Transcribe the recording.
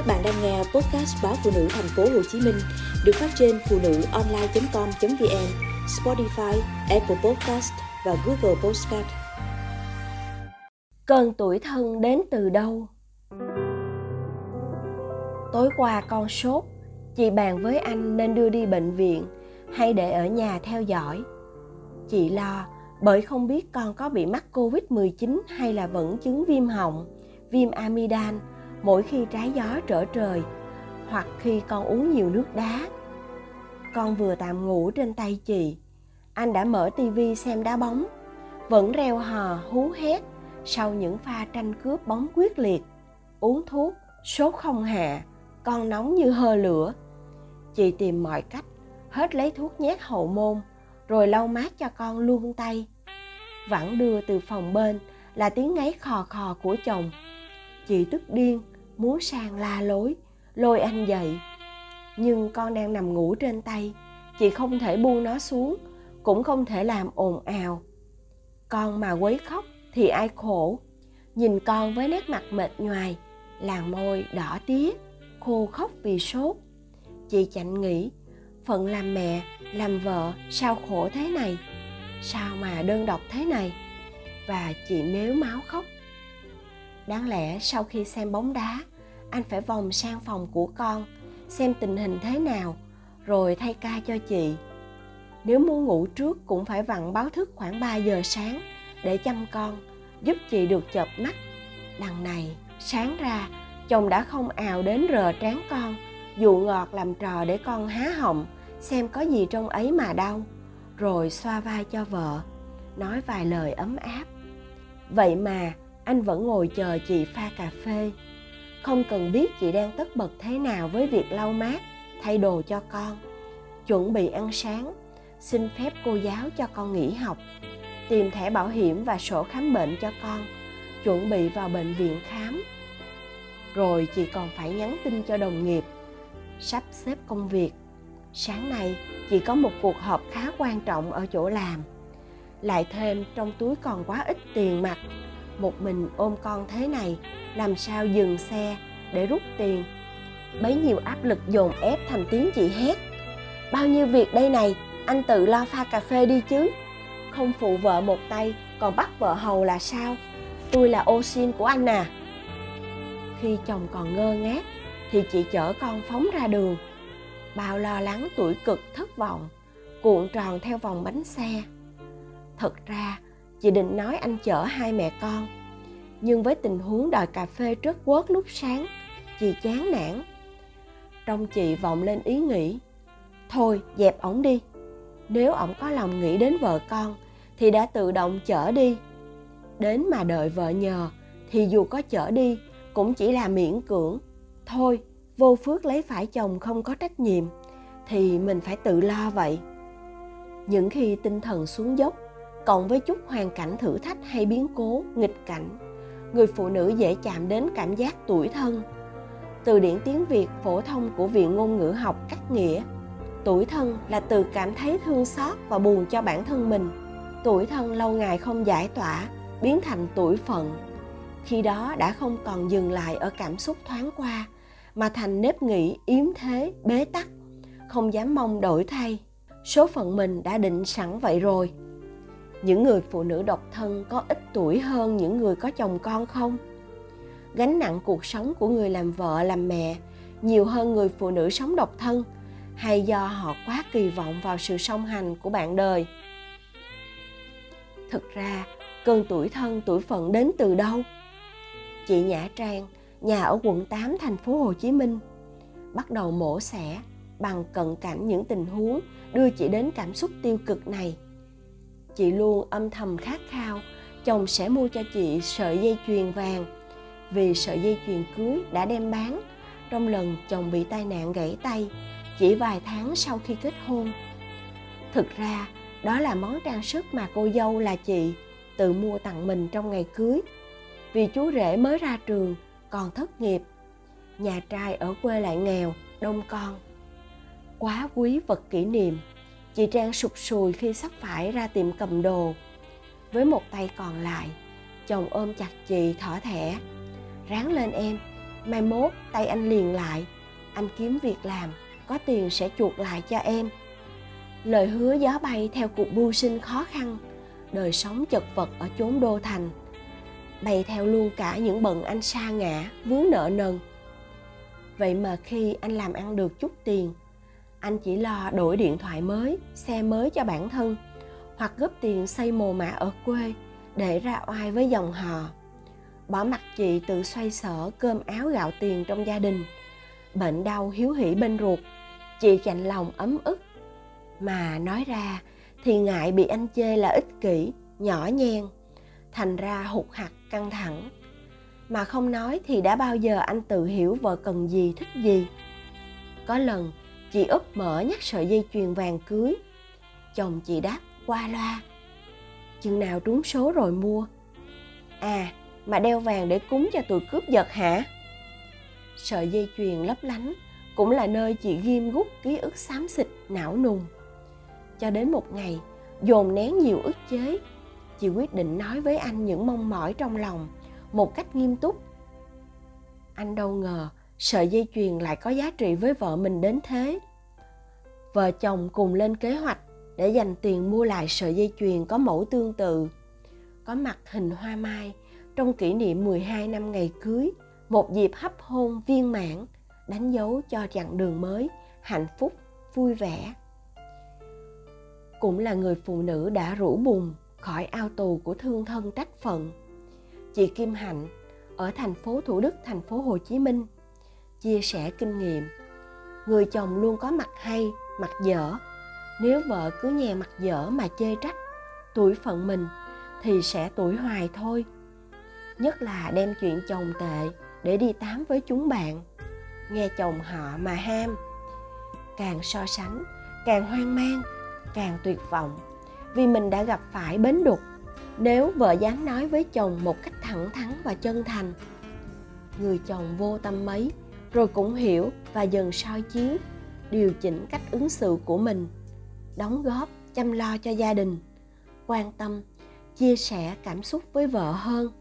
Các bạn đang nghe podcast báo phụ nữ thành phố Hồ Chí Minh được phát trên phụ nữ online.com.vn, Spotify, Apple Podcast và Google Podcast. Cơn tuổi thân đến từ đâu? Tối qua con sốt, chị bàn với anh nên đưa đi bệnh viện hay để ở nhà theo dõi. Chị lo bởi không biết con có bị mắc Covid-19 hay là vẫn chứng viêm họng, viêm amidan mỗi khi trái gió trở trời hoặc khi con uống nhiều nước đá. Con vừa tạm ngủ trên tay chị, anh đã mở tivi xem đá bóng, vẫn reo hò hú hét sau những pha tranh cướp bóng quyết liệt, uống thuốc, sốt không hạ, con nóng như hơ lửa. Chị tìm mọi cách, hết lấy thuốc nhét hậu môn, rồi lau mát cho con luôn tay. Vẳng đưa từ phòng bên là tiếng ngáy khò khò của chồng. Chị tức điên, muốn sang la lối, lôi anh dậy. Nhưng con đang nằm ngủ trên tay, chị không thể buông nó xuống, cũng không thể làm ồn ào. Con mà quấy khóc thì ai khổ? Nhìn con với nét mặt mệt nhoài làn môi đỏ tía, khô khóc vì sốt. Chị chạnh nghĩ, phận làm mẹ, làm vợ sao khổ thế này? Sao mà đơn độc thế này? Và chị mếu máu khóc. Đáng lẽ sau khi xem bóng đá anh phải vòng sang phòng của con, xem tình hình thế nào, rồi thay ca cho chị. Nếu muốn ngủ trước cũng phải vặn báo thức khoảng 3 giờ sáng để chăm con, giúp chị được chợp mắt. Đằng này, sáng ra, chồng đã không ào đến rờ trán con, dụ ngọt làm trò để con há họng, xem có gì trong ấy mà đau, rồi xoa vai cho vợ, nói vài lời ấm áp. Vậy mà, anh vẫn ngồi chờ chị pha cà phê không cần biết chị đang tất bật thế nào với việc lau mát, thay đồ cho con. Chuẩn bị ăn sáng, xin phép cô giáo cho con nghỉ học. Tìm thẻ bảo hiểm và sổ khám bệnh cho con, chuẩn bị vào bệnh viện khám. Rồi chị còn phải nhắn tin cho đồng nghiệp, sắp xếp công việc. Sáng nay, chị có một cuộc họp khá quan trọng ở chỗ làm. Lại thêm, trong túi còn quá ít tiền mặt một mình ôm con thế này, làm sao dừng xe để rút tiền? Bấy nhiêu áp lực dồn ép thành tiếng chị hét. Bao nhiêu việc đây này, anh tự lo pha cà phê đi chứ. Không phụ vợ một tay, còn bắt vợ hầu là sao? Tôi là ô xin của anh à. Khi chồng còn ngơ ngác, thì chị chở con phóng ra đường. Bao lo lắng, tuổi cực, thất vọng, cuộn tròn theo vòng bánh xe. Thật ra chị định nói anh chở hai mẹ con. Nhưng với tình huống đòi cà phê trớt quớt lúc sáng, chị chán nản. Trong chị vọng lên ý nghĩ, thôi, dẹp ổng đi. Nếu ổng có lòng nghĩ đến vợ con, thì đã tự động chở đi. Đến mà đợi vợ nhờ, thì dù có chở đi, cũng chỉ là miễn cưỡng. Thôi, vô phước lấy phải chồng không có trách nhiệm, thì mình phải tự lo vậy. Những khi tinh thần xuống dốc cộng với chút hoàn cảnh thử thách hay biến cố, nghịch cảnh, người phụ nữ dễ chạm đến cảm giác tuổi thân. Từ điển tiếng việt phổ thông của viện ngôn ngữ học cắt nghĩa, tuổi thân là từ cảm thấy thương xót và buồn cho bản thân mình. Tuổi thân lâu ngày không giải tỏa, biến thành tuổi phận. Khi đó đã không còn dừng lại ở cảm xúc thoáng qua, mà thành nếp nghĩ, yếm thế, bế tắc, không dám mong đổi thay. Số phận mình đã định sẵn vậy rồi những người phụ nữ độc thân có ít tuổi hơn những người có chồng con không? Gánh nặng cuộc sống của người làm vợ, làm mẹ nhiều hơn người phụ nữ sống độc thân hay do họ quá kỳ vọng vào sự song hành của bạn đời? Thực ra, cơn tuổi thân, tuổi phận đến từ đâu? Chị nhã trang, nhà ở quận 8 thành phố Hồ Chí Minh. Bắt đầu mổ xẻ bằng cận cảnh những tình huống đưa chị đến cảm xúc tiêu cực này chị luôn âm thầm khát khao, chồng sẽ mua cho chị sợi dây chuyền vàng. Vì sợi dây chuyền cưới đã đem bán, trong lần chồng bị tai nạn gãy tay, chỉ vài tháng sau khi kết hôn. Thực ra, đó là món trang sức mà cô dâu là chị tự mua tặng mình trong ngày cưới. Vì chú rể mới ra trường, còn thất nghiệp. Nhà trai ở quê lại nghèo, đông con. Quá quý vật kỷ niệm chị trang sụt sùi khi sắp phải ra tiệm cầm đồ. Với một tay còn lại, chồng ôm chặt chị thỏ thẻ. Ráng lên em, mai mốt tay anh liền lại. Anh kiếm việc làm, có tiền sẽ chuộc lại cho em. Lời hứa gió bay theo cuộc mưu sinh khó khăn, đời sống chật vật ở chốn đô thành. Bay theo luôn cả những bận anh sa ngã, vướng nợ nần. Vậy mà khi anh làm ăn được chút tiền anh chỉ lo đổi điện thoại mới, xe mới cho bản thân, hoặc góp tiền xây mồ mả ở quê để ra oai với dòng họ. Bỏ mặt chị tự xoay sở cơm áo gạo tiền trong gia đình. Bệnh đau hiếu hỉ bên ruột, chị chạnh lòng ấm ức. Mà nói ra thì ngại bị anh chê là ích kỷ, nhỏ nhen, thành ra hụt hạt căng thẳng. Mà không nói thì đã bao giờ anh tự hiểu vợ cần gì, thích gì. Có lần chị úp mở nhắc sợi dây chuyền vàng cưới. Chồng chị đáp, qua loa. Chừng nào trúng số rồi mua. À mà đeo vàng để cúng cho tụi cướp giật hả? Sợi dây chuyền lấp lánh, cũng là nơi chị ghim gút ký ức xám xịt, não nùng. Cho đến một ngày, dồn nén nhiều ức chế, chị quyết định nói với anh những mong mỏi trong lòng một cách nghiêm túc. Anh đâu ngờ sợi dây chuyền lại có giá trị với vợ mình đến thế vợ chồng cùng lên kế hoạch để dành tiền mua lại sợi dây chuyền có mẫu tương tự có mặt hình hoa mai trong kỷ niệm 12 năm ngày cưới, một dịp hấp hôn viên mãn, đánh dấu cho chặng đường mới, hạnh phúc, vui vẻ. Cũng là người phụ nữ đã rủ bùng khỏi ao tù của thương thân trách phận. Chị Kim Hạnh ở thành phố Thủ Đức, thành phố Hồ Chí Minh chia sẻ kinh nghiệm. Người chồng luôn có mặt hay, mặt dở. Nếu vợ cứ nhè mặt dở mà chê trách, tuổi phận mình thì sẽ tuổi hoài thôi. Nhất là đem chuyện chồng tệ để đi tám với chúng bạn. Nghe chồng họ mà ham. Càng so sánh càng hoang mang càng tuyệt vọng. Vì mình đã gặp phải bến đục. Nếu vợ dám nói với chồng một cách thẳng thắn và chân thành người chồng vô tâm mấy rồi cũng hiểu và dần soi chiếu, điều chỉnh cách ứng xử của mình, đóng góp, chăm lo cho gia đình, quan tâm, chia sẻ cảm xúc với vợ hơn.